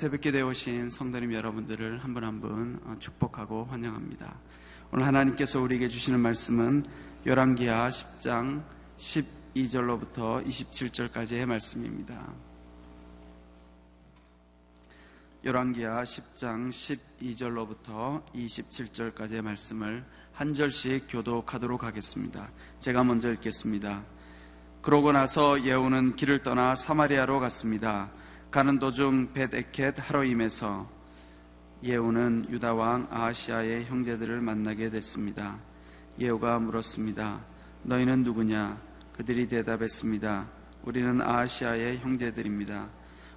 이곳에 뵙게 되어 오신 성도님 여러분들을 한 분 한 분 축복하고 환영합니다. 오늘 하나님께서 우리에게 주시는 말씀은 요람기하 10장 12절로부터 27절까지의 말씀입니다. 요람기하 10장 12절로부터 27절까지의 말씀을 한 절씩 교독하도록 하겠습니다. 제가 먼저 읽겠습니다. 그러고 나서 예후는 길을 떠나 사마리아로 갔습니다. 가는 도중 벳에켓 하로임에서 예후는 유다 왕 아하시아의 형제들을 만나게 됐습니다. 예후가 물었습니다. 너희는 누구냐? 그들이 대답했습니다. 우리는 아하시아의 형제들입니다.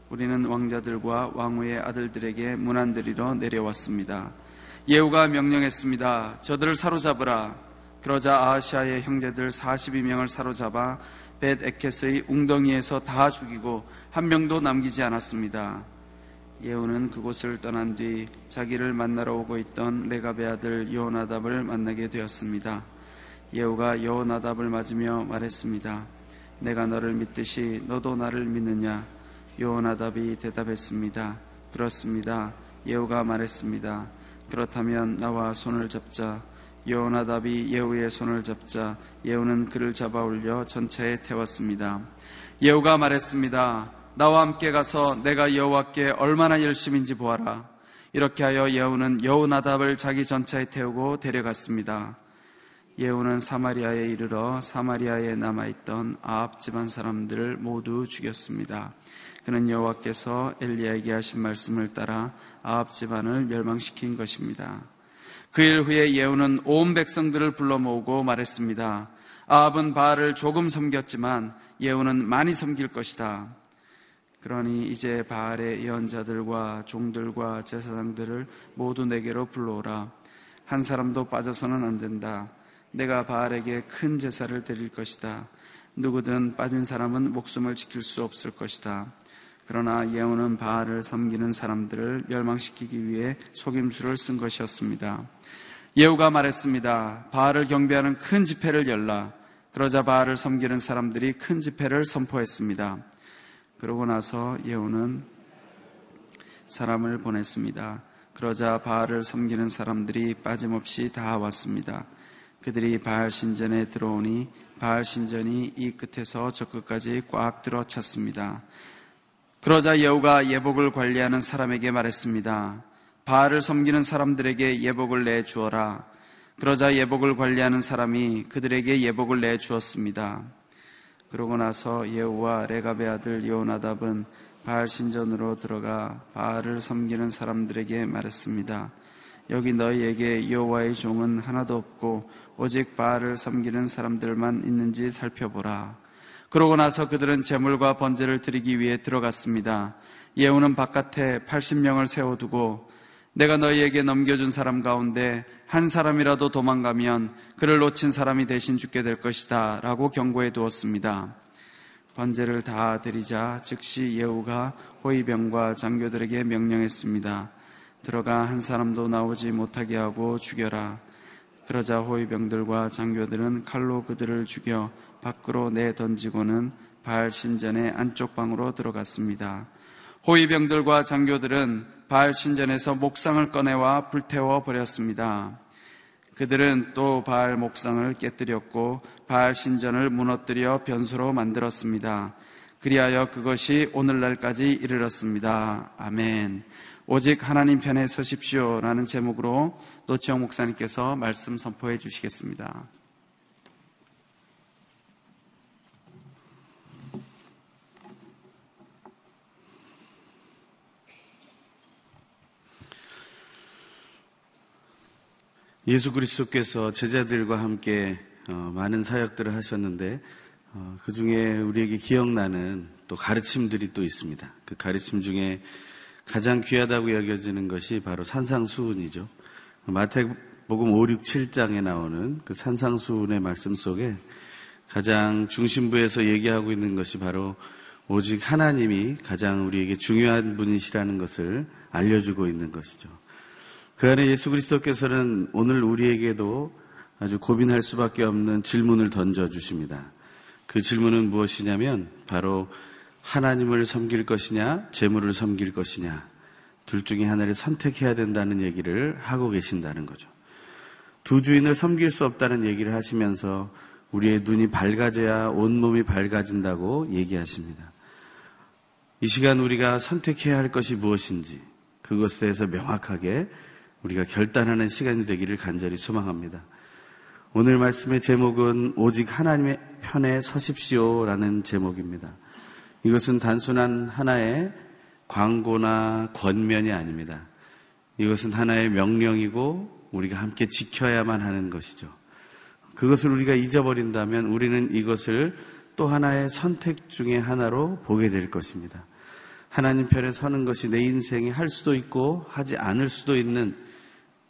우리는 왕자들과 왕후의 아들들에게 문안드리러 내려왔습니다. 예후가 명령했습니다. 저들을 사로잡으라. 그러자 아하시아의 형제들 42명을 사로잡아 벳 에켓의 웅덩이에서 다 죽이고 한 명도 남기지 않았습니다. 예후는 그곳을 떠난 뒤 자기를 만나러 오고 있던 레가베 아들 요나답을 만나게 되었습니다. 예후가 요나답을 맞으며 말했습니다. 내가 너를 믿듯이 너도 나를 믿느냐? 요나답이 대답했습니다. 그렇습니다. 예후가 말했습니다. 그렇다면 나와 손을 잡자. 요나답이 예후의 손을 잡자 예후는 그를 잡아 올려 전차에 태웠습니다. 예후가 말했습니다. 나와 함께 가서 내가 여호와께 얼마나 열심인지 보아라. 이렇게 하여 예후는 여호나답을 자기 전차에 태우고 데려갔습니다. 예후는 사마리아에 이르러 사마리아에 남아있던 아합 집안 사람들을 모두 죽였습니다. 그는 여호와께서 엘리야에게 하신 말씀을 따라 아합 집안을 멸망시킨 것입니다. 그 일 후에 예후는 온 백성들을 불러 모으고 말했습니다. 아합은 바알을 조금 섬겼지만 예후는 많이 섬길 것이다. 그러니 이제 바알의 예언자들과 종들과 제사장들을 모두 내게로 불러오라. 한 사람도 빠져서는 안 된다. 내가 바알에게 큰 제사를 드릴 것이다. 누구든 빠진 사람은 목숨을 지킬 수 없을 것이다. 그러나 예후는 바알을 섬기는 사람들을 멸망시키기 위해 속임수를 쓴 것이었습니다. 예후가 말했습니다. 바알을 경배하는 큰 집회를 열라. 그러자 바알을 섬기는 사람들이 큰 집회를 선포했습니다. 그러고 나서 예후는 사람을 보냈습니다. 그러자 바알을 섬기는 사람들이 빠짐없이 다 왔습니다. 그들이 바알 신전에 들어오니 바알 신전이 이 끝에서 저 끝까지 꽉 들어 찼습니다. 그러자 예후가 예복을 관리하는 사람에게 말했습니다. 바알을 섬기는 사람들에게 예복을 내 주어라. 그러자 예복을 관리하는 사람이 그들에게 예복을 내 주었습니다. 그러고 나서 예후와 레가베 아들 요나답은 바알 신전으로 들어가 바알을 섬기는 사람들에게 말했습니다. 여기 너희에게 여호와의 종은 하나도 없고 오직 바알을 섬기는 사람들만 있는지 살펴보라. 그러고 나서 그들은 제물과 번제를 드리기 위해 들어갔습니다. 예후는 바깥에 80명을 세워두고 내가 너희에게 넘겨준 사람 가운데 한 사람이라도 도망가면 그를 놓친 사람이 대신 죽게 될 것이다. 라고 경고해 두었습니다. 번제를 다 드리자 즉시 예후가 호위병과 장교들에게 명령했습니다. 들어가 한 사람도 나오지 못하게 하고 죽여라. 그러자 호위병들과 장교들은 칼로 그들을 죽여 밖으로 내 던지고는 바알 신전의 안쪽 방으로 들어갔습니다. 호위병들과 장교들은 바알 신전에서 목상을 꺼내와 불태워 버렸습니다. 그들은 또 바알 목상을 깨뜨렸고 바알 신전을 무너뜨려 변소로 만들었습니다. 그리하여 그것이 오늘날까지 이르렀습니다. 아멘. 오직 하나님 편에 서십시오라는 제목으로 노치영 목사님께서 말씀 선포해 주시겠습니다. 예수 그리스도께서 제자들과 함께 어, 많은 사역들을 하셨는데 어, 그 중에 우리에게 기억나는 또 가르침들이 또 있습니다. 그 가르침 중에 가장 귀하다고 여겨지는 것이 바로 산상수훈이죠. 마태복음 5, 6, 7장에 나오는 그 산상수훈의 말씀 속에 가장 중심부에서 얘기하고 있는 것이 바로 오직 하나님이 가장 우리에게 중요한 분이시라는 것을 알려주고 있는 것이죠. 그 안에 예수 그리스도께서는 오늘 우리에게도 아주 고민할 수밖에 없는 질문을 던져 주십니다. 그 질문은 무엇이냐면 바로 하나님을 섬길 것이냐, 재물을 섬길 것이냐. 둘 중에 하나를 선택해야 된다는 얘기를 하고 계신다는 거죠. 두 주인을 섬길 수 없다는 얘기를 하시면서 우리의 눈이 밝아져야 온몸이 밝아진다고 얘기하십니다. 이 시간 우리가 선택해야 할 것이 무엇인지 그것에 대해서 명확하게 우리가 결단하는 시간이 되기를 간절히 소망합니다. 오늘 말씀의 제목은 오직 하나님의 편에 서십시오라는 제목입니다. 이것은 단순한 하나의 광고나 권면이 아닙니다. 이것은 하나의 명령이고 우리가 함께 지켜야만 하는 것이죠. 그것을 우리가 잊어버린다면 우리는 이것을 또 하나의 선택 중의 하나로 보게 될 것입니다. 하나님 편에 서는 것이 내 인생이 할 수도 있고 하지 않을 수도 있는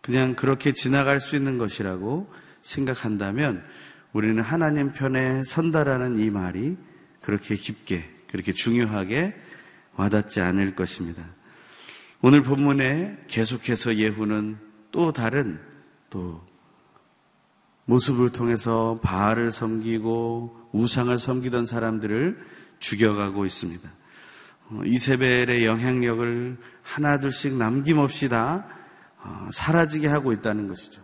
그냥 그렇게 지나갈 수 있는 것이라고 생각한다면 우리는 하나님 편에 선다라는 이 말이 그렇게 깊게, 그렇게 중요하게 와닿지 않을 것입니다. 오늘 본문에 계속해서 예후는 또 다른 또 모습을 통해서 바알을 섬기고 우상을 섬기던 사람들을 죽여가고 있습니다. 어, 이세벨의 영향력을 하나둘씩 남김없이 다 어, 사라지게 하고 있다는 것이죠.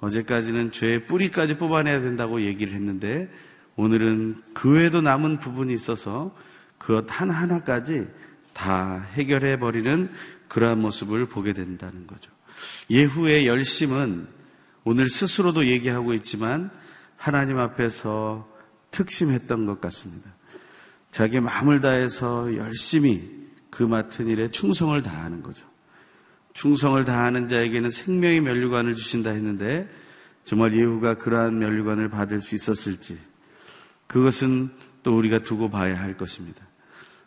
어제까지는 죄의 뿌리까지 뽑아내야 된다고 얘기를 했는데 오늘은 그 외에도 남은 부분이 있어서 그것 하나하나까지 다 해결해 버리는 그러한 모습을 보게 된다는 거죠. 예후의 열심은 오늘 스스로도 얘기하고 있지만 하나님 앞에서 특심했던 것 같습니다. 자기 마음을 다해서 열심히 그 맡은 일에 충성을 다하는 거죠. 충성을 다하는 자에게는 생명의 면류관을 주신다 했는데 정말 예후가 그러한 면류관을 받을 수 있었을지 그것은 또 우리가 두고 봐야 할 것입니다.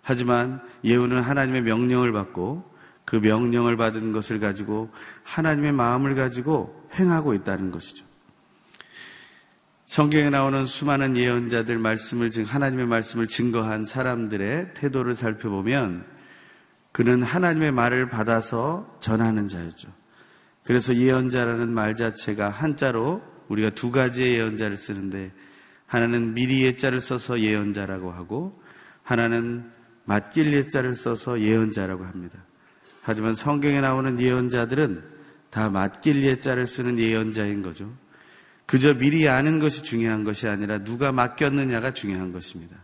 하지만 예후는 하나님의 명령을 받고 그 명령을 받은 것을 가지고 하나님의 마음을 가지고 행하고 있다는 것이죠. 성경에 나오는 수많은 예언자들 말씀을 증 하나님의 말씀을 증거한 사람들의 태도를 살펴보면 그는 하나님의 말을 받아서 전하는 자였죠. 그래서 예언자라는 말 자체가 한자로 우리가 두 가지의 예언자를 쓰는데 하나는 미리 예자를 써서 예언자라고 하고 하나는 맡길 예자를 써서 예언자라고 합니다. 하지만 성경에 나오는 예언자들은 다 맡길 예자를 쓰는 예언자인 거죠. 그저 미리 아는 것이 중요한 것이 아니라 누가 맡겼느냐가 중요한 것입니다.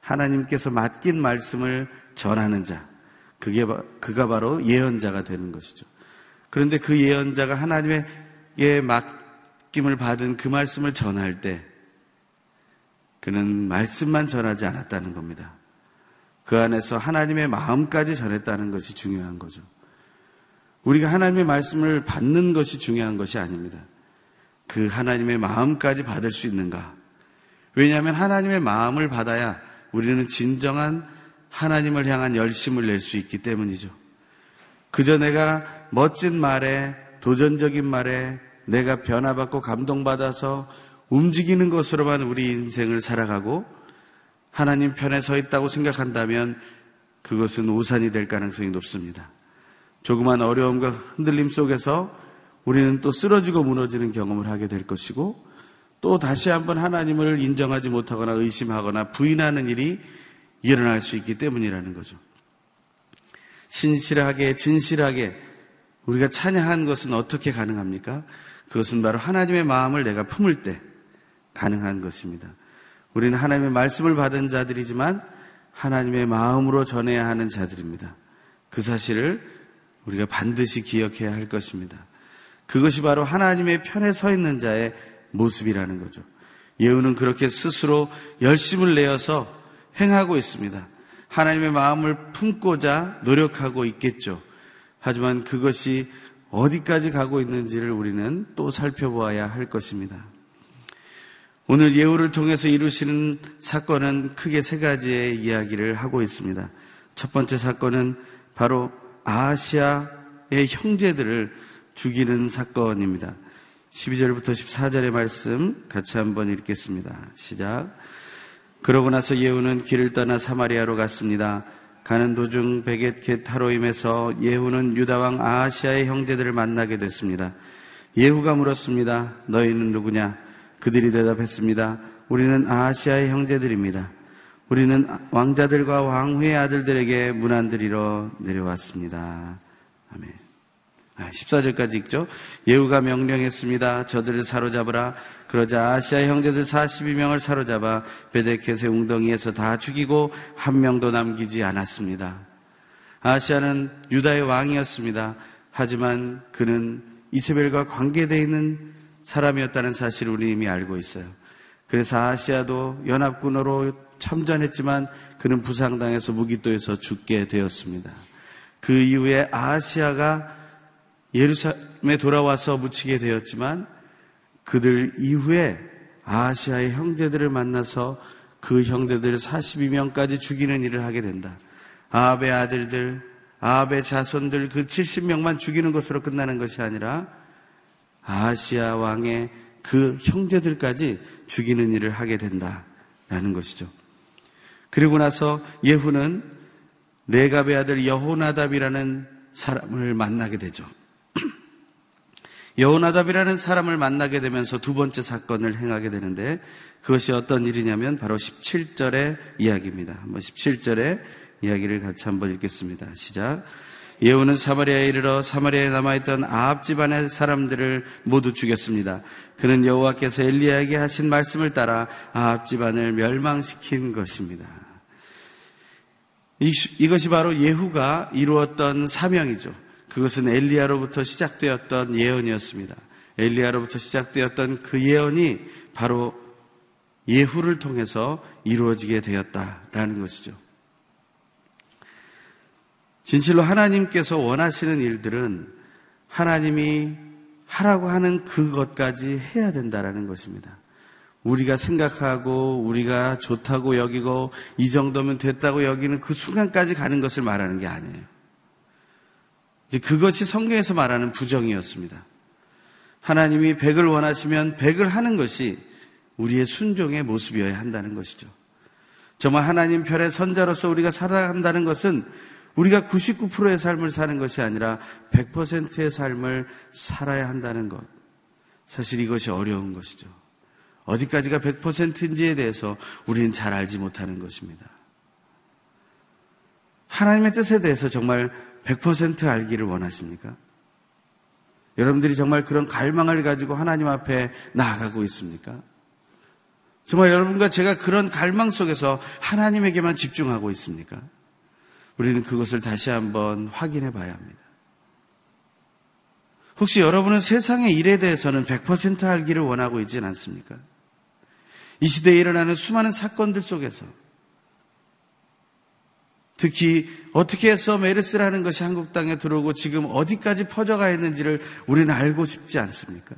하나님께서 맡긴 말씀을 전하는 자, 그게 그가 바로 예언자가 되는 것이죠. 그런데 그 예언자가 하나님의 맡김을 받은 그 말씀을 전할 때 그는 말씀만 전하지 않았다는 겁니다. 그 안에서 하나님의 마음까지 전했다는 것이 중요한 거죠. 우리가 하나님의 말씀을 받는 것이 중요한 것이 아닙니다. 그 하나님의 마음까지 받을 수 있는가? 왜냐하면 하나님의 마음을 받아야 우리는 진정한 하나님을 향한 열심을 낼 수 있기 때문이죠. 그저 내가 멋진 말에, 도전적인 말에 내가 변화받고 감동받아서 움직이는 것으로만 우리 인생을 살아가고 하나님 편에 서 있다고 생각한다면 그것은 우산이 될 가능성이 높습니다. 조그만 어려움과 흔들림 속에서 우리는 또 쓰러지고 무너지는 경험을 하게 될 것이고 또 다시 한번 하나님을 인정하지 못하거나 의심하거나 부인하는 일이 일어날 수 있기 때문이라는 거죠. 신실하게, 진실하게 우리가 찬양한 것은 어떻게 가능합니까? 그것은 바로 하나님의 마음을 내가 품을 때 가능한 것입니다. 우리는 하나님의 말씀을 받은 자들이지만 하나님의 마음으로 전해야 하는 자들입니다. 그 사실을 우리가 반드시 기억해야 할 것입니다. 그것이 바로 하나님의 편에 서 있는 자의 모습이라는 거죠. 예우는 그렇게 스스로 열심을 내어서 행하고 있습니다. 하나님의 마음을 품고자 노력하고 있겠죠. 하지만 그것이 어디까지 가고 있는지를 우리는 또 살펴보아야 할 것입니다. 오늘 예우를 통해서 이루시는 사건은 크게 세 가지의 이야기를 하고 있습니다. 첫 번째 사건은 바로 아시아의 형제들을 죽이는 사건입니다. 12절부터 14절의 말씀 같이 한번 읽겠습니다. 시작. 그러고 나서 예후는 길을 떠나 사마리아로 갔습니다. 가는 도중 베겟겟 타로임에서 예후는 유다왕 아시아의 형제들을 만나게 됐습니다. 예후가 물었습니다. 너희는 누구냐? 그들이 대답했습니다. 우리는 아시아의 형제들입니다. 우리는 왕자들과 왕후의 아들들에게 문안드리러 내려왔습니다. 아멘. 14절까지 아, 읽죠. 예후가 명령했습니다. 저들을 사로잡으라. 그러자 아시아 형제들 42명을 사로잡아 베데켓의 웅덩이에서 다 죽이고 한 명도 남기지 않았습니다. 아시아는 유다의 왕이었습니다. 하지만 그는 이세벨과 관계되어 있는 사람이었다는 사실을 우리 이미 알고 있어요. 그래서 아시아도 연합군으로 참전했지만 그는 부상당해서 무기도에서 죽게 되었습니다. 그 이후에 아시아가 예루살렘에 돌아와서 묻히게 되었지만 그들 이후에 아시아의 형제들을 만나서 그 형제들 42명까지 죽이는 일을 하게 된다. 아합의 아들들, 아합의 자손들 그 70명만 죽이는 것으로 끝나는 것이 아니라 아시아 왕의 그 형제들까지 죽이는 일을 하게 된다라는 것이죠. 그리고 나서 예후는 레갑의 아들 여호나답이라는 사람을 만나게 되죠. 여호나답이라는 사람을 만나게 되면서 두 번째 사건을 행하게 되는데 그것이 어떤 일이냐면 바로 17절의 이야기입니다. 한번 17절의 이야기를 같이 한번 읽겠습니다. 시작. 예후는 사마리아에 이르러 사마리아에 남아있던 아합 집안의 사람들을 모두 죽였습니다. 그는 여호와께서 엘리야에게 하신 말씀을 따라 아합 집안을 멸망시킨 것입니다. 이것이 바로 예후가 이루었던 사명이죠. 그것은 엘리야로부터 시작되었던 예언이었습니다. 엘리야로부터 시작되었던 그 예언이 바로 예후를 통해서 이루어지게 되었다라는 것이죠. 진실로 하나님께서 원하시는 일들은 하나님이 하라고 하는 그것까지 해야 된다라는 것입니다. 우리가 생각하고 우리가 좋다고 여기고 이 정도면 됐다고 여기는 그 순간까지 가는 것을 말하는 게 아니에요. 그것이 성경에서 말하는 부정이었습니다. 하나님이 백을 원하시면 백을 하는 것이 우리의 순종의 모습이어야 한다는 것이죠. 정말 하나님 편의 선자로서 우리가 살아간다는 것은 우리가 99%의 삶을 사는 것이 아니라 100%의 삶을 살아야 한다는 것. 사실 이것이 어려운 것이죠. 어디까지가 100%인지에 대해서 우리는 잘 알지 못하는 것입니다. 하나님의 뜻에 대해서 정말 100% 알기를 원하십니까? 여러분들이 정말 그런 갈망을 가지고 하나님 앞에 나아가고 있습니까? 정말 여러분과 제가 그런 갈망 속에서 하나님에게만 집중하고 있습니까? 우리는 그것을 다시 한번 확인해 봐야 합니다. 혹시 여러분은 세상의 일에 대해서는 100% 알기를 원하고 있지는 않습니까? 이 시대에 일어나는 수많은 사건들 속에서 특히 어떻게 해서 메르스라는 것이 한국 땅에 들어오고 지금 어디까지 퍼져가 있는지를 우리는 알고 싶지 않습니까?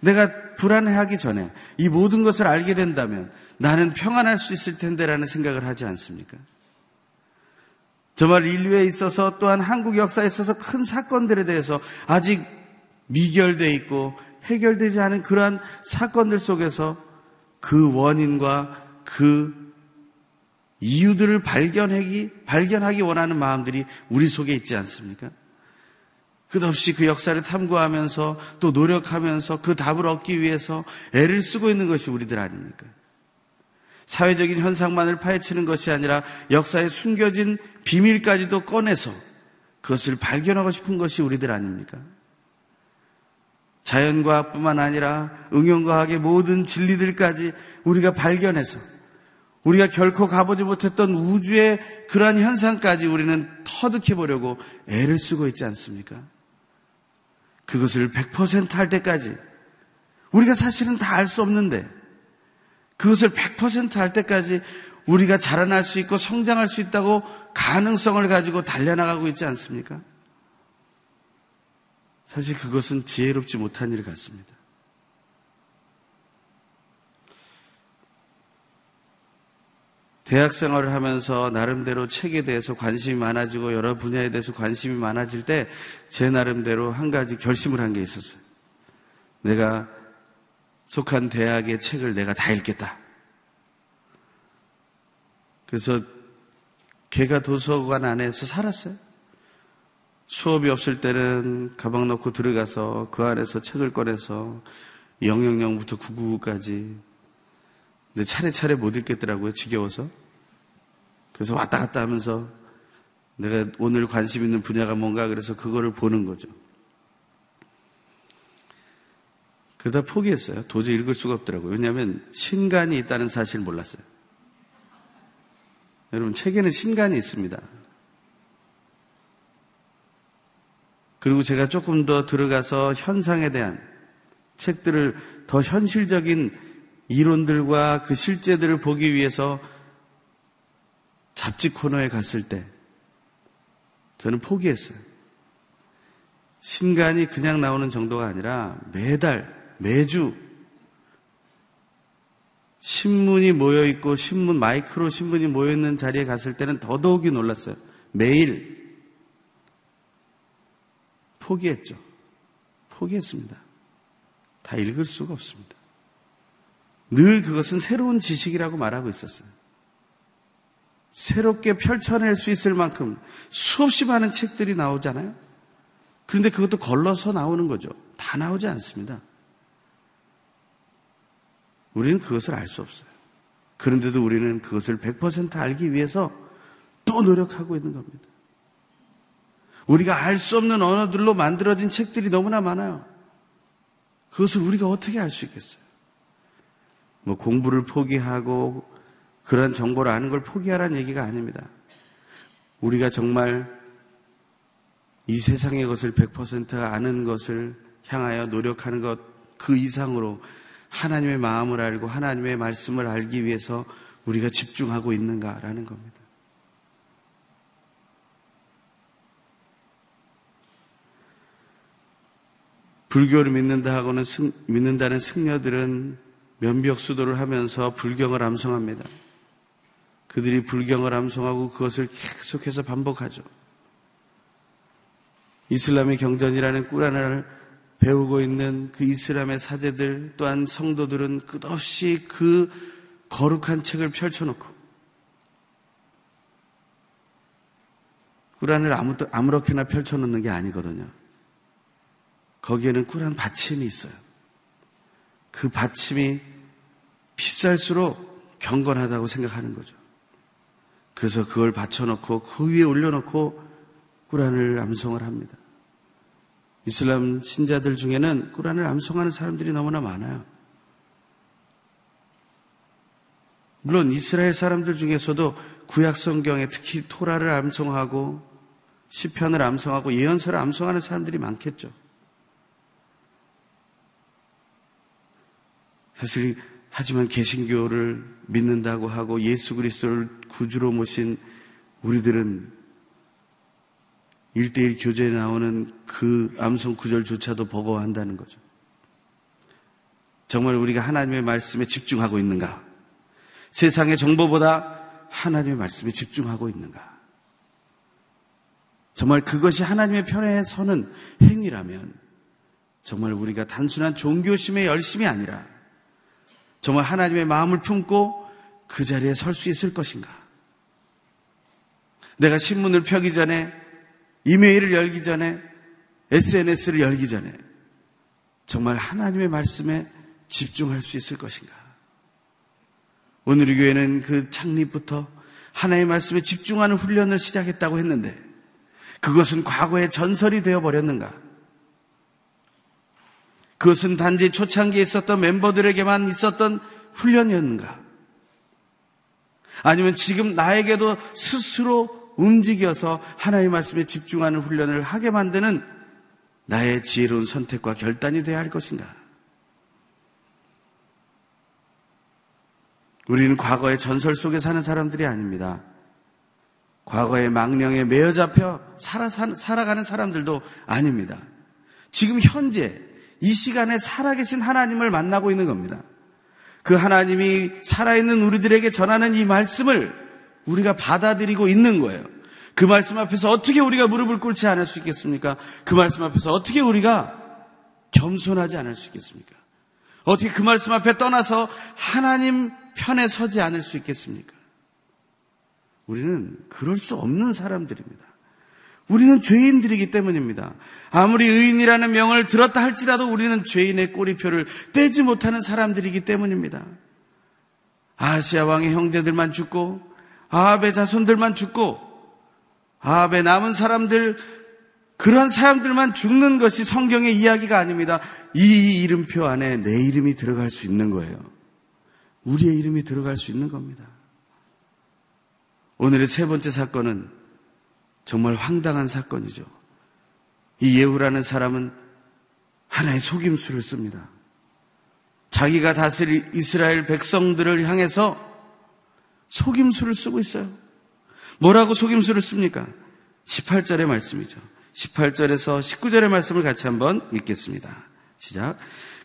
내가 불안해하기 전에 이 모든 것을 알게 된다면 나는 평안할 수 있을 텐데라는 생각을 하지 않습니까? 정말 인류에 있어서 또한 한국 역사에 있어서 큰 사건들에 대해서 아직 미결돼 있고 해결되지 않은 그러한 사건들 속에서 그 원인과 그 이유들을 발견하기, 발견하기 원하는 마음들이 우리 속에 있지 않습니까? 끝없이 그 역사를 탐구하면서 또 노력하면서 그 답을 얻기 위해서 애를 쓰고 있는 것이 우리들 아닙니까? 사회적인 현상만을 파헤치는 것이 아니라 역사에 숨겨진 비밀까지도 꺼내서 그것을 발견하고 싶은 것이 우리들 아닙니까? 자연과학뿐만 아니라 응용과학의 모든 진리들까지 우리가 발견해서 우리가 결코 가보지 못했던 우주의 그러한 현상까지 우리는 터득해 보려고 애를 쓰고 있지 않습니까? 그것을 100%할 때까지 우리가 사실은 다 알 수 없는데 그것을 100%할 때까지 우리가 자라날 수 있고 성장할 수 있다고 가능성을 가지고 달려나가고 있지 않습니까? 사실 그것은 지혜롭지 못한 일 같습니다. 대학 생활을 하면서 나름대로 책에 대해서 관심이 많아지고 여러 분야에 대해서 관심이 많아질 때 제 나름대로 한 가지 결심을 한 게 있었어요. 내가 속한 대학의 책을 내가 다 읽겠다. 그래서 걔가 도서관 안에서 살았어요. 수업이 없을 때는 가방 넣고 들어가서 그 안에서 책을 꺼내서 000부터 999까지 근데 차례차례 못 읽겠더라고요. 지겨워서. 그래서 왔다 갔다 하면서 내가 오늘 관심 있는 분야가 뭔가 그래서 그거를 보는 거죠. 그러다 포기했어요. 도저히 읽을 수가 없더라고요. 왜냐하면 신간이 있다는 사실을 몰랐어요. 여러분, 책에는 신간이 있습니다. 그리고 제가 조금 더 들어가서 현상에 대한 책들을 더 현실적인 이론들과 그 실제들을 보기 위해서 잡지 코너에 갔을 때 저는 포기했어요. 신간이 그냥 나오는 정도가 아니라 매달 매주 신문이 모여 있고 신문 마이크로 신문이 모여 있는 자리에 갔을 때는 더더욱이 놀랐어요. 매일 포기했죠. 포기했습니다. 다 읽을 수가 없습니다. 늘 그것은 새로운 지식이라고 말하고 있었어요. 새롭게 펼쳐낼 수 있을 만큼 수없이 많은 책들이 나오잖아요. 그런데 그것도 걸러서 나오는 거죠. 다 나오지 않습니다. 우리는 그것을 알 수 없어요. 그런데도 우리는 그것을 100% 알기 위해서 또 노력하고 있는 겁니다. 우리가 알 수 없는 언어들로 만들어진 책들이 너무나 많아요. 그것을 우리가 어떻게 알 수 있겠어요? 뭐 공부를 포기하고 그런 정보를 아는 걸 포기하라는 얘기가 아닙니다. 우리가 정말 이 세상의 것을 100% 아는 것을 향하여 노력하는 것 그 이상으로 하나님의 마음을 알고 하나님의 말씀을 알기 위해서 우리가 집중하고 있는가라는 겁니다. 불교를 믿는다 하고는 승, 믿는다는 승려들은 면벽 수도를 하면서 불경을 암송합니다. 그들이 불경을 암송하고 그것을 계속해서 반복하죠. 이슬람의 경전이라는 꾸란을 배우고 있는 그 이슬람의 사제들 또한 성도들은 끝없이 그 거룩한 책을 펼쳐놓고 꾸란을 아무, 아무렇게나 펼쳐놓는 게 아니거든요. 거기에는 꾸란 받침이 있어요. 그 받침이 비쌀수록 경건하다고 생각하는 거죠. 그래서 그걸 받쳐놓고 그 위에 올려놓고 꾸란을 암송을 합니다. 이슬람 신자들 중에는 꾸란을 암송하는 사람들이 너무나 많아요. 물론 이스라엘 사람들 중에서도 구약 성경에 특히 토라를 암송하고 시편을 암송하고 예언서를 암송하는 사람들이 많겠죠. 사실 하지만 개신교를 믿는다고 하고 예수 그리스도를 구주로 모신 우리들은 일대일 교재에 나오는 그 암송 구절조차도 버거워한다는 거죠. 정말 우리가 하나님의 말씀에 집중하고 있는가? 세상의 정보보다 하나님의 말씀에 집중하고 있는가? 정말 그것이 하나님의 편에 서는 행위라면 정말 우리가 단순한 종교심의 열심이 아니라 정말 하나님의 마음을 품고 그 자리에 설 수 있을 것인가? 내가 신문을 펴기 전에 이메일을 열기 전에 SNS를 열기 전에 정말 하나님의 말씀에 집중할 수 있을 것인가? 오늘 의 교회는 그 창립부터 하나님의 말씀에 집중하는 훈련을 시작했다고 했는데 그것은 과거의 전설이 되어 버렸는가? 그것은 단지 초창기에 있었던 멤버들에게만 있었던 훈련이었는가? 아니면 지금 나에게도 스스로 움직여서 하나님의 말씀에 집중하는 훈련을 하게 만드는 나의 지혜로운 선택과 결단이 되어야 할 것인가? 우리는 과거의 전설 속에 사는 사람들이 아닙니다. 과거의 망령에 매여 잡혀 살아, 살아가는 사람들도 아닙니다. 지금 현재 이 시간에 살아계신 하나님을 만나고 있는 겁니다. 그 하나님이 살아있는 우리들에게 전하는 이 말씀을 우리가 받아들이고 있는 거예요. 그 말씀 앞에서 어떻게 우리가 무릎을 꿇지 않을 수 있겠습니까? 그 말씀 앞에서 어떻게 우리가 겸손하지 않을 수 있겠습니까? 어떻게 그 말씀 앞에 떠나서 하나님 편에 서지 않을 수 있겠습니까? 우리는 그럴 수 없는 사람들입니다. 우리는 죄인들이기 때문입니다. 아무리 의인이라는 명을 들었다 할지라도 우리는 죄인의 꼬리표를 떼지 못하는 사람들이기 때문입니다. 아시아 왕의 형제들만 죽고 아합의 자손들만 죽고 아합의 남은 사람들, 그런 사람들만 죽는 것이 성경의 이야기가 아닙니다. 이 이름표 안에 내 이름이 들어갈 수 있는 거예요. 우리의 이름이 들어갈 수 있는 겁니다. 오늘의 세 번째 사건은 정말 황당한 사건이죠. 이 예후라는 사람은 하나의 속임수를 씁니다. 자기가 다스릴 이스라엘 백성들을 향해서 속임수를 쓰고 있어요. 뭐라고 속임수를 씁니까? 18절의 말씀이죠. 18절에서 19절의 말씀을 같이 한번 읽겠습니다. 시작.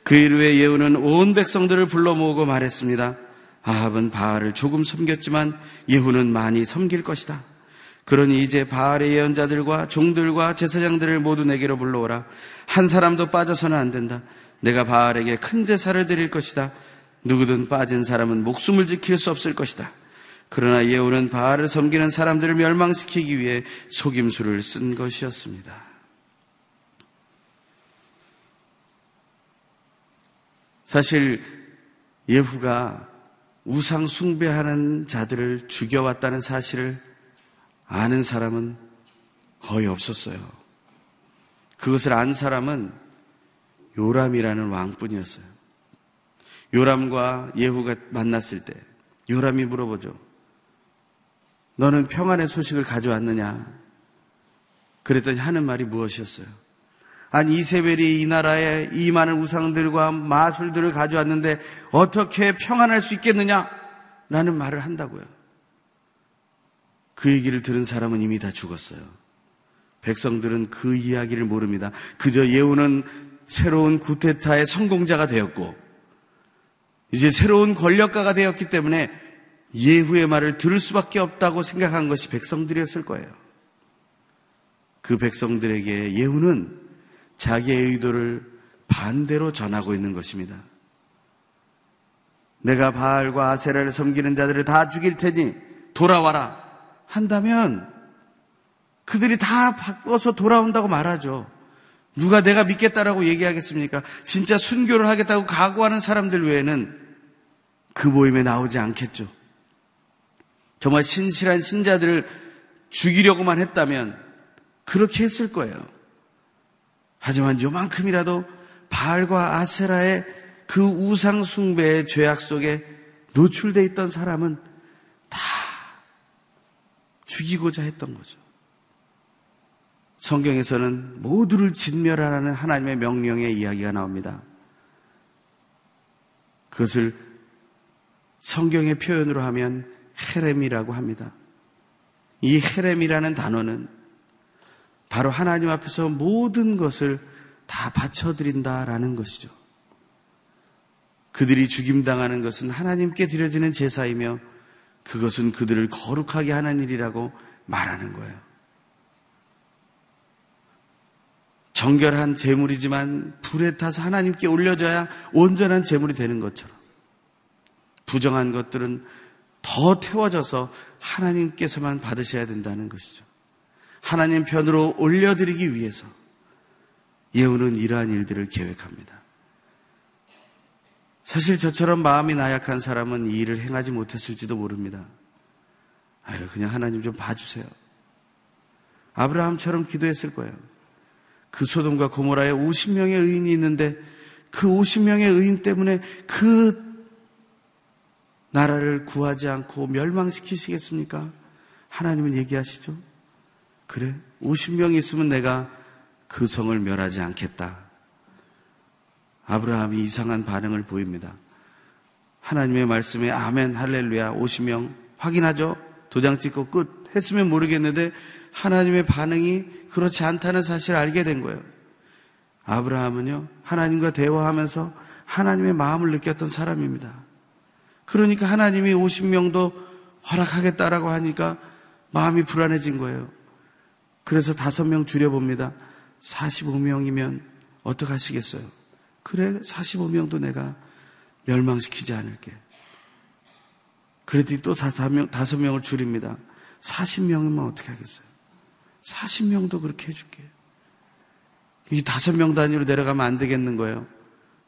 그 이후에 예후는 온 백성들을 불러 모으고 말했습니다. 아합은 바알을 조금 섬겼지만 예후는 많이 섬길 것이다. 그러니 이제 바알의 예언자들과 종들과 제사장들을 모두 내게로 불러오라. 한 사람도 빠져서는 안 된다. 내가 바알에게 큰 제사를 드릴 것이다. 누구든 빠진 사람은 목숨을 지킬 수 없을 것이다. 그러나 예후는 바알을 섬기는 사람들을 멸망시키기 위해 속임수를 쓴 것이었습니다. 사실 예후가 우상 숭배하는 자들을 죽여왔다는 사실을 아는 사람은 거의 없었어요. 그것을 안 사람은 요람이라는 왕뿐이었어요. 요람과 예후가 만났을 때 요람이 물어보죠. 너는 평안의 소식을 가져왔느냐? 그랬더니 하는 말이 무엇이었어요? 아니 이세벨이 이 나라에 이 많은 우상들과 마술들을 가져왔는데 어떻게 평안할 수 있겠느냐? 라는 말을 한다고요. 그 얘기를 들은 사람은 이미 다 죽었어요. 백성들은 그 이야기를 모릅니다. 그저 예후는 새로운 구테타의 성공자가 되었고, 이제 새로운 권력가가 되었기 때문에 예후의 말을 들을 수밖에 없다고 생각한 것이 백성들이었을 거예요. 그 백성들에게 예후는 자기의 의도를 반대로 전하고 있는 것입니다. 내가 바알과 아세라를 섬기는 자들을 다 죽일 테니 돌아와라. 한다면 그들이 다 바꿔서 돌아온다고 말하죠. 누가 내가 믿겠다라고 얘기하겠습니까? 진짜 순교를 하겠다고 각오하는 사람들 외에는 그 모임에 나오지 않겠죠. 정말 신실한 신자들을 죽이려고만 했다면 그렇게 했을 거예요. 하지만 요만큼이라도 바알과 아세라의 그 우상 숭배의 죄악 속에 노출되어 있던 사람은 다 죽이고자 했던 거죠. 성경에서는 모두를 진멸하라는 하나님의 명령의 이야기가 나옵니다. 그것을 성경의 표현으로 하면 헤렘이라고 합니다. 이 헤렘이라는 단어는 바로 하나님 앞에서 모든 것을 다 바쳐드린다라는 것이죠. 그들이 죽임당하는 것은 하나님께 드려지는 제사이며 그것은 그들을 거룩하게 하는 일이라고 말하는 거예요. 정결한 제물이지만 불에 타서 하나님께 올려져야 온전한 제물이 되는 것처럼 부정한 것들은 더 태워져서 하나님께서만 받으셔야 된다는 것이죠. 하나님 편으로 올려드리기 위해서 예후는 이러한 일들을 계획합니다. 사실 저처럼 마음이 나약한 사람은 이 일을 행하지 못했을지도 모릅니다. 아유, 그냥 하나님 좀 봐주세요. 아브라함처럼 기도했을 거예요. 그 소돔과 고모라에 50명의 의인이 있는데 그 50명의 의인 때문에 그 나라를 구하지 않고 멸망시키시겠습니까? 하나님은 얘기하시죠. 그래, 50명이 있으면 내가 그 성을 멸하지 않겠다. 아브라함이 이상한 반응을 보입니다. 하나님의 말씀에 아멘, 할렐루야, 50명 확인하죠? 도장 찍고 끝 했으면 모르겠는데 하나님의 반응이 그렇지 않다는 사실을 알게 된 거예요. 아브라함은요, 하나님과 대화하면서 하나님의 마음을 느꼈던 사람입니다. 그러니까 하나님이 50명도 허락하겠다라고 하니까 마음이 불안해진 거예요. 그래서 다섯 명 줄여봅니다. 45명이면 어떡하시겠어요? 그래, 45명도 내가 멸망시키지 않을게. 그랬더니 또 다섯, 명, 다섯 명을 줄입니다. 40명이면 어떻게 하겠어요? 40명도 그렇게 해줄게. 이 다섯 명 단위로 내려가면 안 되겠는 거예요.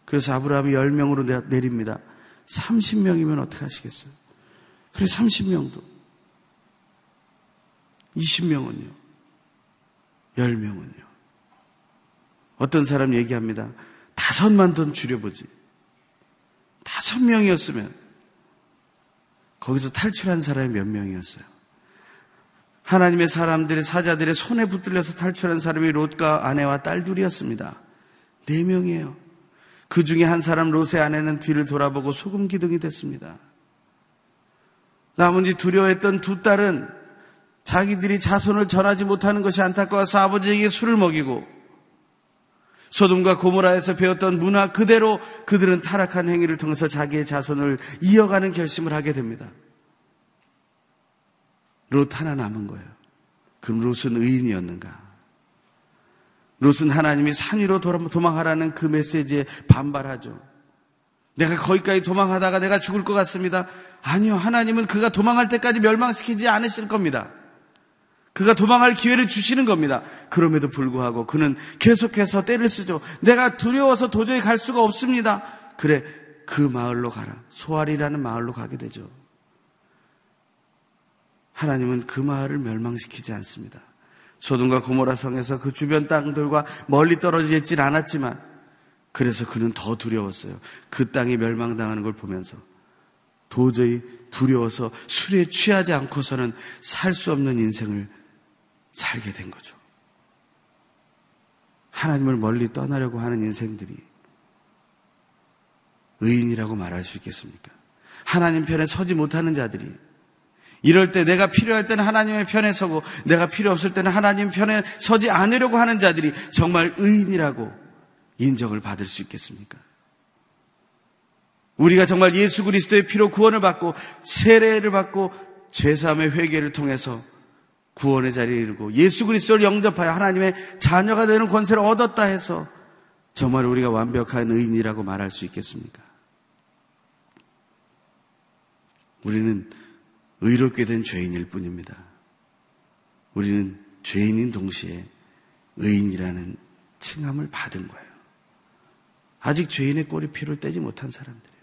그래서 아브라함이 10명으로 내립니다. 30명이면 어떻게 하시겠어요? 그래, 30명도. 20명은요. 10명은요. 어떤 사람 얘기합니다. 다섯만 돈 줄여보지. 다섯 명이었으면 거기서 탈출한 사람이 몇 명이었어요? 하나님의 사람들의 사자들의 손에 붙들려서 탈출한 사람이 롯과 아내와 딸 둘이었습니다. 네 명이에요. 그 중에 한 사람 롯의 아내는 뒤를 돌아보고 소금 기둥이 됐습니다. 나머지 두려워했던 두 딸은 자기들이 자손을 전하지 못하는 것이 안타까워서 아버지에게 술을 먹이고 소돔과 고모라에서 배웠던 문화 그대로 그들은 타락한 행위를 통해서 자기의 자손을 이어가는 결심을 하게 됩니다. 롯 하나 남은 거예요. 그럼 롯은 의인이었는가? 롯은 하나님이 산 위로 도망하라는 그 메시지에 반발하죠. 내가 거기까지 도망하다가 내가 죽을 것 같습니다. 아니요. 하나님은 그가 도망할 때까지 멸망시키지 않으실 겁니다. 그가 도망할 기회를 주시는 겁니다. 그럼에도 불구하고 그는 계속해서 때를 쓰죠. 내가 두려워서 도저히 갈 수가 없습니다. 그래, 그 마을로 가라. 소알이라는 마을로 가게 되죠. 하나님은 그 마을을 멸망시키지 않습니다. 소돔과 고모라 성에서 그 주변 땅들과 멀리 떨어져 있질 않았지만 그래서 그는 더 두려웠어요. 그 땅이 멸망당하는 걸 보면서 도저히 두려워서 술에 취하지 않고서는 살 수 없는 인생을 살게 된 거죠. 하나님을 멀리 떠나려고 하는 인생들이 의인이라고 말할 수 있겠습니까? 하나님 편에 서지 못하는 자들이 이럴 때 내가 필요할 때는 하나님의 편에 서고 내가 필요 없을 때는 하나님 편에 서지 않으려고 하는 자들이 정말 의인이라고 인정을 받을 수 있겠습니까? 우리가 정말 예수 그리스도의 피로 구원을 받고 세례를 받고 제사함의 회개를 통해서 구원의 자리에 이르고 예수 그리스도를 영접하여 하나님의 자녀가 되는 권세를 얻었다 해서 정말 우리가 완벽한 의인이라고 말할 수 있겠습니까? 우리는 의롭게 된 죄인일 뿐입니다. 우리는 죄인인 동시에 의인이라는 칭함을 받은 거예요. 아직 죄인의 꼬리 피를 떼지 못한 사람들이에요.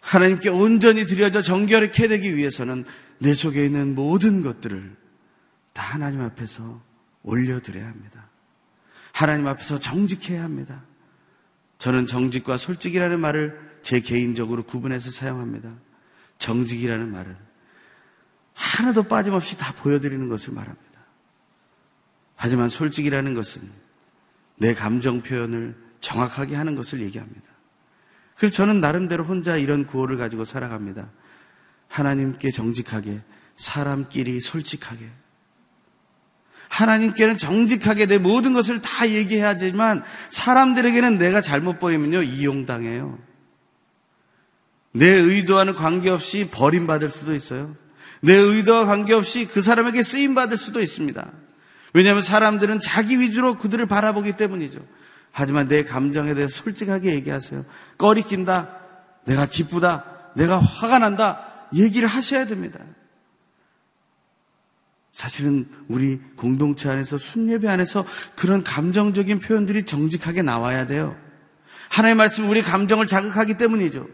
하나님께 온전히 드려져 정결하게 되기 위해서는 내 속에 있는 모든 것들을 다 하나님 앞에서 올려드려야 합니다. 하나님 앞에서 정직해야 합니다. 저는 정직과 솔직이라는 말을 제 개인적으로 구분해서 사용합니다. 정직이라는 말은 하나도 빠짐없이 다 보여드리는 것을 말합니다. 하지만 솔직이라는 것은 내 감정 표현을 정확하게 하는 것을 얘기합니다. 그래서 저는 나름대로 혼자 이런 구호를 가지고 살아갑니다. 하나님께 정직하게, 사람끼리 솔직하게. 하나님께는 정직하게 내 모든 것을 다 얘기해야지만 사람들에게는 내가 잘못 보이면요, 이용당해요. 내 의도와는 관계없이 버림받을 수도 있어요. 내 의도와 관계없이 그 사람에게 쓰임받을 수도 있습니다. 왜냐하면 사람들은 자기 위주로 그들을 바라보기 때문이죠. 하지만 내 감정에 대해서 솔직하게 얘기하세요. 꺼리 낀다. 내가 기쁘다. 내가 화가 난다. 얘기를 하셔야 됩니다. 사실은 우리 공동체 안에서 순예배 안에서 그런 감정적인 표현들이 정직하게 나와야 돼요. 하나님의 말씀 우리 감정을 자극하기 때문이죠.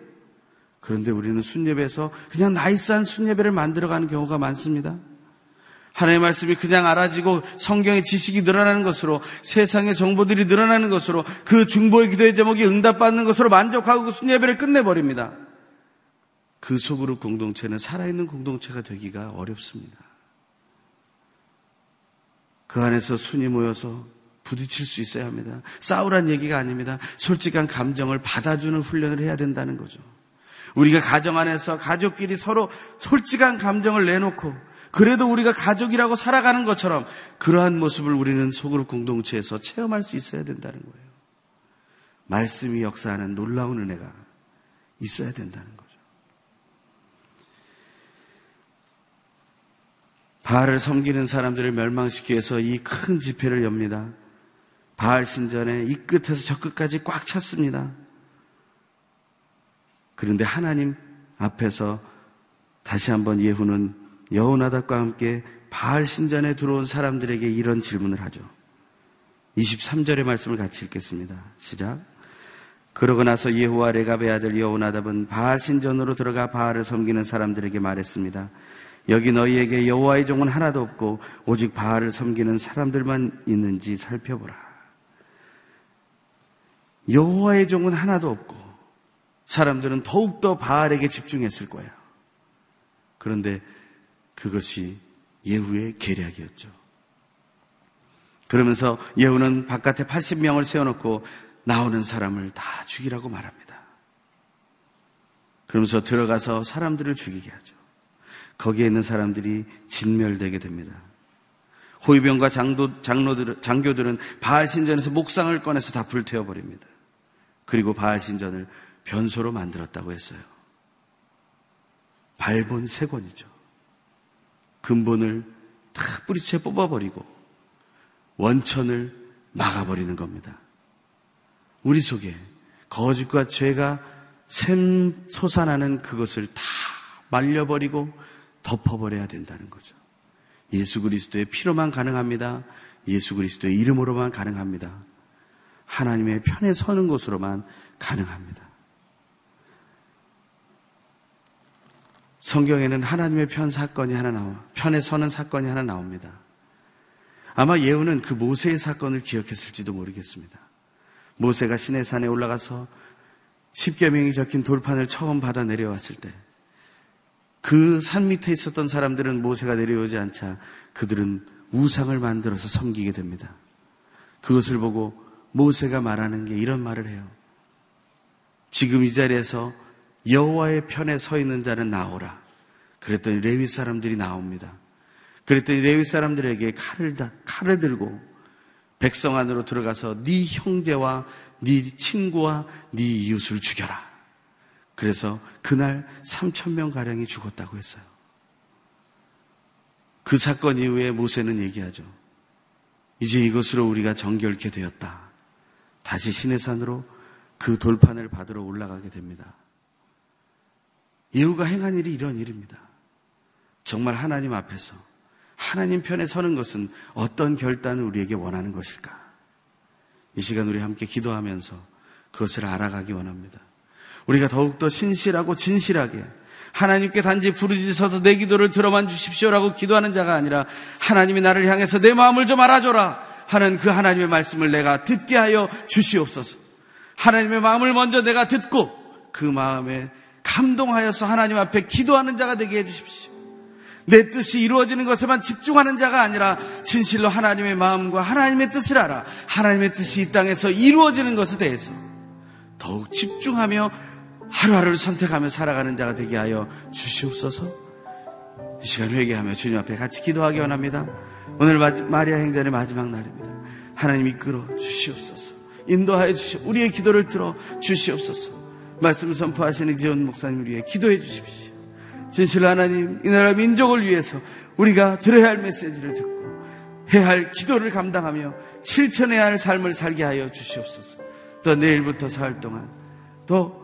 그런데 우리는 순예배에서 그냥 나이스한 순예배를 만들어가는 경우가 많습니다. 하나님의 말씀이 그냥 알아지고 성경의 지식이 늘어나는 것으로 세상의 정보들이 늘어나는 것으로 그 중보의 기도의 제목이 응답받는 것으로 만족하고 그 순예배를 끝내버립니다. 그 속으로 공동체는 살아있는 공동체가 되기가 어렵습니다. 그 안에서 순이 모여서 부딪힐 수 있어야 합니다. 싸우란 얘기가 아닙니다. 솔직한 감정을 받아주는 훈련을 해야 된다는 거죠. 우리가 가정 안에서 가족끼리 서로 솔직한 감정을 내놓고 그래도 우리가 가족이라고 살아가는 것처럼 그러한 모습을 우리는 소그룹 공동체에서 체험할 수 있어야 된다는 거예요. 말씀이 역사하는 놀라운 은혜가 있어야 된다는 거예요. 바알을 섬기는 사람들을 멸망시키기 위해서 이 큰 집회를 엽니다. 바알 신전에 이 끝에서 저 끝까지 꽉 찼습니다. 그런데 하나님 앞에서 다시 한번 예후는 여호나답과 함께 바알 신전에 들어온 사람들에게 이런 질문을 하죠. 23절의 말씀을 같이 읽겠습니다. 시작. 그러고 나서 예후와 레갑의 아들 여호나답은 바알 신전으로 들어가 바알을 섬기는 사람들에게 말했습니다. 여기 너희에게 여호와의 종은 하나도 없고 오직 바알을 섬기는 사람들만 있는지 살펴보라. 여호와의 종은 하나도 없고 사람들은 더욱더 바알에게 집중했을 거예요. 그런데 그것이 예후의 계략이었죠. 그러면서 예후는 바깥에 80명을 세워놓고 나오는 사람을 다 죽이라고 말합니다. 그러면서 들어가서 사람들을 죽이게 하죠. 거기에 있는 사람들이 진멸되게 됩니다. 호위병과 장도, 장로들, 장교들은 바알 신전에서 목상을 꺼내서 다 불태워 버립니다. 그리고 바알 신전을 변소로 만들었다고 했어요. 발본 세 권이죠. 근본을 다 뿌리채 뽑아버리고 원천을 막아버리는 겁니다. 우리 속에 거짓과 죄가 샘 솟아나는 그것을 다 말려버리고 덮어버려야 된다는 거죠. 예수 그리스도의 피로만 가능합니다. 예수 그리스도의 이름으로만 가능합니다. 하나님의 편에 서는 것으로만 가능합니다. 성경에는 하나님의 편 사건이 하나 나와, 편에 서는 사건이 하나 나옵니다. 아마 예후는 그 모세의 사건을 기억했을지도 모르겠습니다. 모세가 시내산에 올라가서 십계명이 적힌 돌판을 처음 받아 내려왔을 때, 그 산 밑에 있었던 사람들은 모세가 내려오지 않자 그들은 우상을 만들어서 섬기게 됩니다. 그것을 보고 모세가 말하는 게 이런 말을 해요. 지금 이 자리에서 여호와의 편에 서 있는 자는 나오라. 그랬더니 레위 사람들이 나옵니다. 그랬더니 레위 사람들에게 칼을 다, 칼을 들고 백성 안으로 들어가서 네 형제와 네 친구와 네 이웃을 죽여라. 그래서 그날 3천 명 가량이 죽었다고 했어요. 그 사건 이후에 모세는 얘기하죠. 이제 이것으로 우리가 정결케 되었다. 다시 시내산으로 그 돌판을 받으러 올라가게 됩니다. 예후가 행한 일이 이런 일입니다. 정말 하나님 앞에서 하나님 편에 서는 것은 어떤 결단을 우리에게 원하는 것일까? 이 시간 우리 함께 기도하면서 그것을 알아가기 원합니다. 우리가 더욱더 신실하고 진실하게 하나님께 단지 부르짖어서 내 기도를 들어만 주십시오라고 기도하는 자가 아니라 하나님이 나를 향해서 내 마음을 좀 알아줘라 하는 그 하나님의 말씀을 내가 듣게 하여 주시옵소서. 하나님의 마음을 먼저 내가 듣고 그 마음에 감동하여서 하나님 앞에 기도하는 자가 되게 해주십시오. 내 뜻이 이루어지는 것에만 집중하는 자가 아니라 진실로 하나님의 마음과 하나님의 뜻을 알아 하나님의 뜻이 이 땅에서 이루어지는 것에 대해서 더욱 집중하며 하루하루를 선택하며 살아가는 자가 되게 하여 주시옵소서. 이 시간 회개하며 주님 앞에 같이 기도하기 원합니다. 오늘 마리아 행전의 마지막 날입니다. 하나님 이끌어 주시옵소서. 인도하여 주시오. 우리의 기도를 들어 주시옵소서. 말씀 선포하시는 지원 목사님 위해 기도해 주십시오. 진실로 하나님, 이 나라 민족을 위해서 우리가 들어야 할 메시지를 듣고 해야 할 기도를 감당하며 실천해야 할 삶을 살게 하여 주시옵소서. 또 내일부터 사흘 동안 또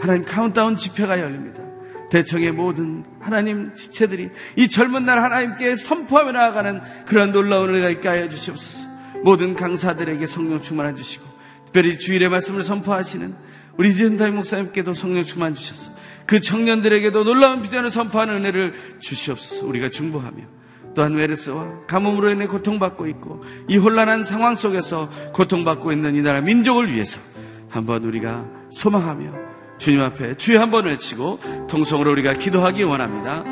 하나님 카운트다운 집회가 열립니다. 대청의 모든 하나님 지체들이 이 젊은 날 하나님께 선포하며 나아가는 그런 놀라운 은혜가 있게 하여 주시옵소서. 모든 강사들에게 성령 충만해 주시고 특별히 주일의 말씀을 선포하시는 우리 지은다임 목사님께도 성령 충만 주셔서 그 청년들에게도 놀라운 비전을 선포하는 은혜를 주시옵소서 우리가 중보하며 또한 메르스와 가뭄으로 인해 고통받고 있고 이 혼란한 상황 속에서 고통받고 있는 이 나라 민족을 위해서 한번 우리가 소망하며 주님 앞에 주여 한 번 외치고 통성으로 우리가 기도하기 원합니다.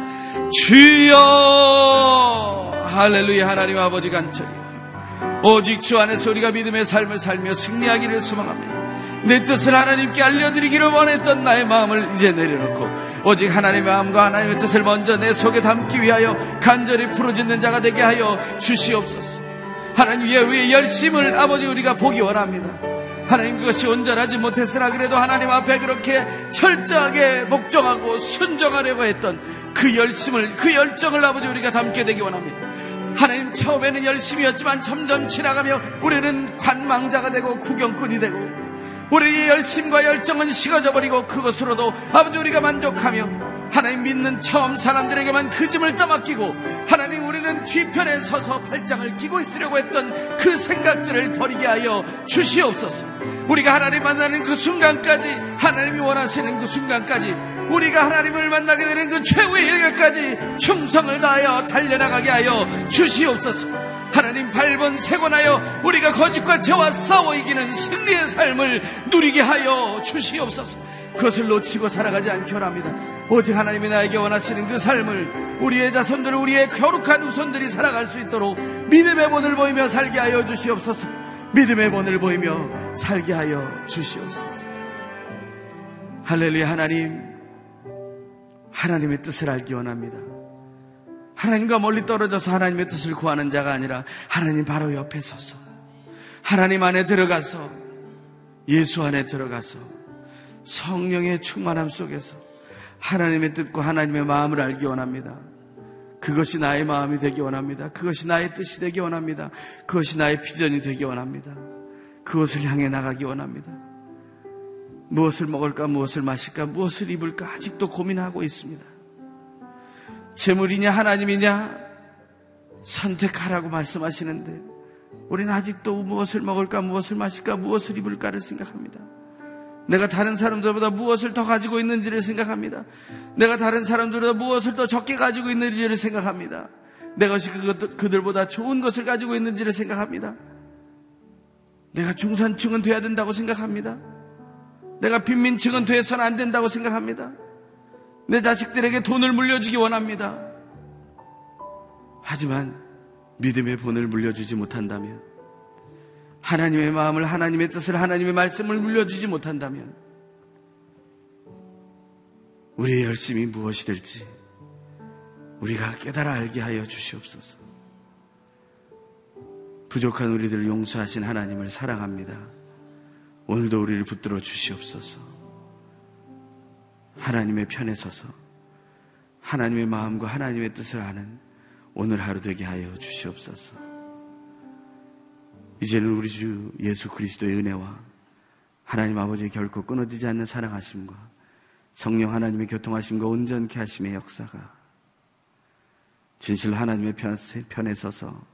주여 할렐루야 하나님 아버지 간절히 오직 주 안에서 우리가 믿음의 삶을 살며 승리하기를 소망합니다. 내 뜻을 하나님께 알려드리기를 원했던 나의 마음을 이제 내려놓고 오직 하나님의 마음과 하나님의 뜻을 먼저 내 속에 담기 위하여 간절히 부르짖는 자가 되게 하여 주시옵소서. 하나님 예후의 열심을 아버지 우리가 보기 원합니다. 하나님 그것이 온전하지 못했으나 그래도 하나님 앞에 그렇게 철저하게 목정하고 순정하려고 했던 그 열심을 그 열정을 아버지 우리가 담게 되기 원합니다. 하나님 처음에는 열심이었지만 점점 지나가며 우리는 관망자가 되고 구경꾼이 되고 우리의 열심과 열정은 식어져 버리고 그것으로도 아버지 우리가 만족하며 하나님 믿는 처음 사람들에게만 그 짐을 떠맡기고 하나님 뒤편에 서서 팔짱을 끼고 있으려고 했던 그 생각들을 버리게 하여 주시옵소서. 우리가 하나님 만나는 그 순간까지 하나님이 원하시는 그 순간까지 우리가 하나님을 만나게 되는 그 최후의 일각까지 충성을 다하여 달려나가게 하여 주시옵소서. 하나님 밟은 세곤하여 우리가 거짓과 죄와 싸워 이기는 승리의 삶을 누리게 하여 주시옵소서. 그것을 놓치고 살아가지 않기 원합니다. 오직 하나님이 나에게 원하시는 그 삶을 우리의 자손들, 우리의 거룩한 후손들이 살아갈 수 있도록 믿음의 본을 보이며 살게 하여 주시옵소서. 믿음의 본을 보이며 살게 하여 주시옵소서. 할렐루야 하나님, 하나님의 뜻을 알기 원합니다. 하나님과 멀리 떨어져서 하나님의 뜻을 구하는 자가 아니라 하나님 바로 옆에 서서 하나님 안에 들어가서 예수 안에 들어가서 성령의 충만함 속에서 하나님의 뜻과 하나님의 마음을 알기 원합니다. 그것이 나의 마음이 되기 원합니다. 그것이 나의 뜻이 되기 원합니다. 그것이 나의 비전이 되기 원합니다. 그것을 향해 나가기 원합니다. 무엇을 먹을까, 무엇을 마실까, 무엇을 입을까 아직도 고민하고 있습니다. 재물이냐, 하나님이냐, 선택하라고 말씀하시는데, 우리는 아직도 무엇을 먹을까, 무엇을 마실까, 무엇을 입을까를 생각합니다. 내가 다른 사람들보다 무엇을 더 가지고 있는지를 생각합니다. 내가 다른 사람들보다 무엇을 더 적게 가지고 있는지를 생각합니다. 내 것이 그들보다 좋은 것을 가지고 있는지를 생각합니다. 내가 중산층은 돼야 된다고 생각합니다. 내가 빈민층은 돼서는 안 된다고 생각합니다. 내 자식들에게 돈을 물려주기 원합니다. 하지만 믿음의 본을 물려주지 못한다면 하나님의 마음을 하나님의 뜻을 하나님의 말씀을 물려주지 못한다면 우리의 열심이 무엇이 될지 우리가 깨달아 알게 하여 주시옵소서. 부족한 우리들을 용서하신 하나님을 사랑합니다. 오늘도 우리를 붙들어 주시옵소서. 하나님의 편에 서서 하나님의 마음과 하나님의 뜻을 아는 오늘 하루 되게 하여 주시옵소서. 이제는 우리 주 예수 그리스도의 은혜와 하나님 아버지의 결코 끊어지지 않는 사랑하심과 성령 하나님의 교통하심과 온전케 하심의 역사가 진실 하나님의 편에 서서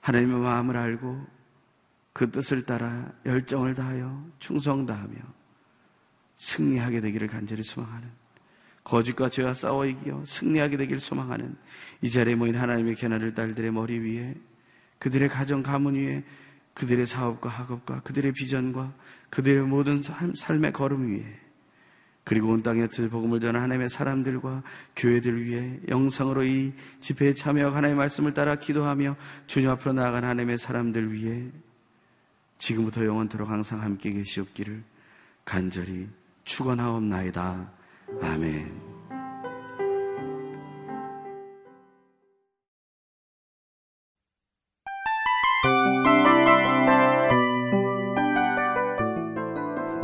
하나님의 마음을 알고 그 뜻을 따라 열정을 다하여 충성 다하며 승리하게 되기를 간절히 소망하는 거짓과 죄와 싸워 이기어 승리하게 되기를 소망하는 이 자리에 모인 하나님의 견아를 딸들의 머리 위에 그들의 가정 가문 위에 그들의 사업과 학업과 그들의 비전과 그들의 모든 삶, 의 걸음 위에 그리고 온 땅에 복음을 전한 하나님의 사람들과 교회들 위해 영상으로 이 집회에 참여하고 하나님의 말씀을 따라 기도하며 주님 앞으로 나아간 하나님의 사람들 위해 지금부터 영원토록 항상 함께 계시옵기를 간절히 축원하옵나이다. 아멘.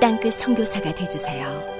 땅끝 성교사가 되주세요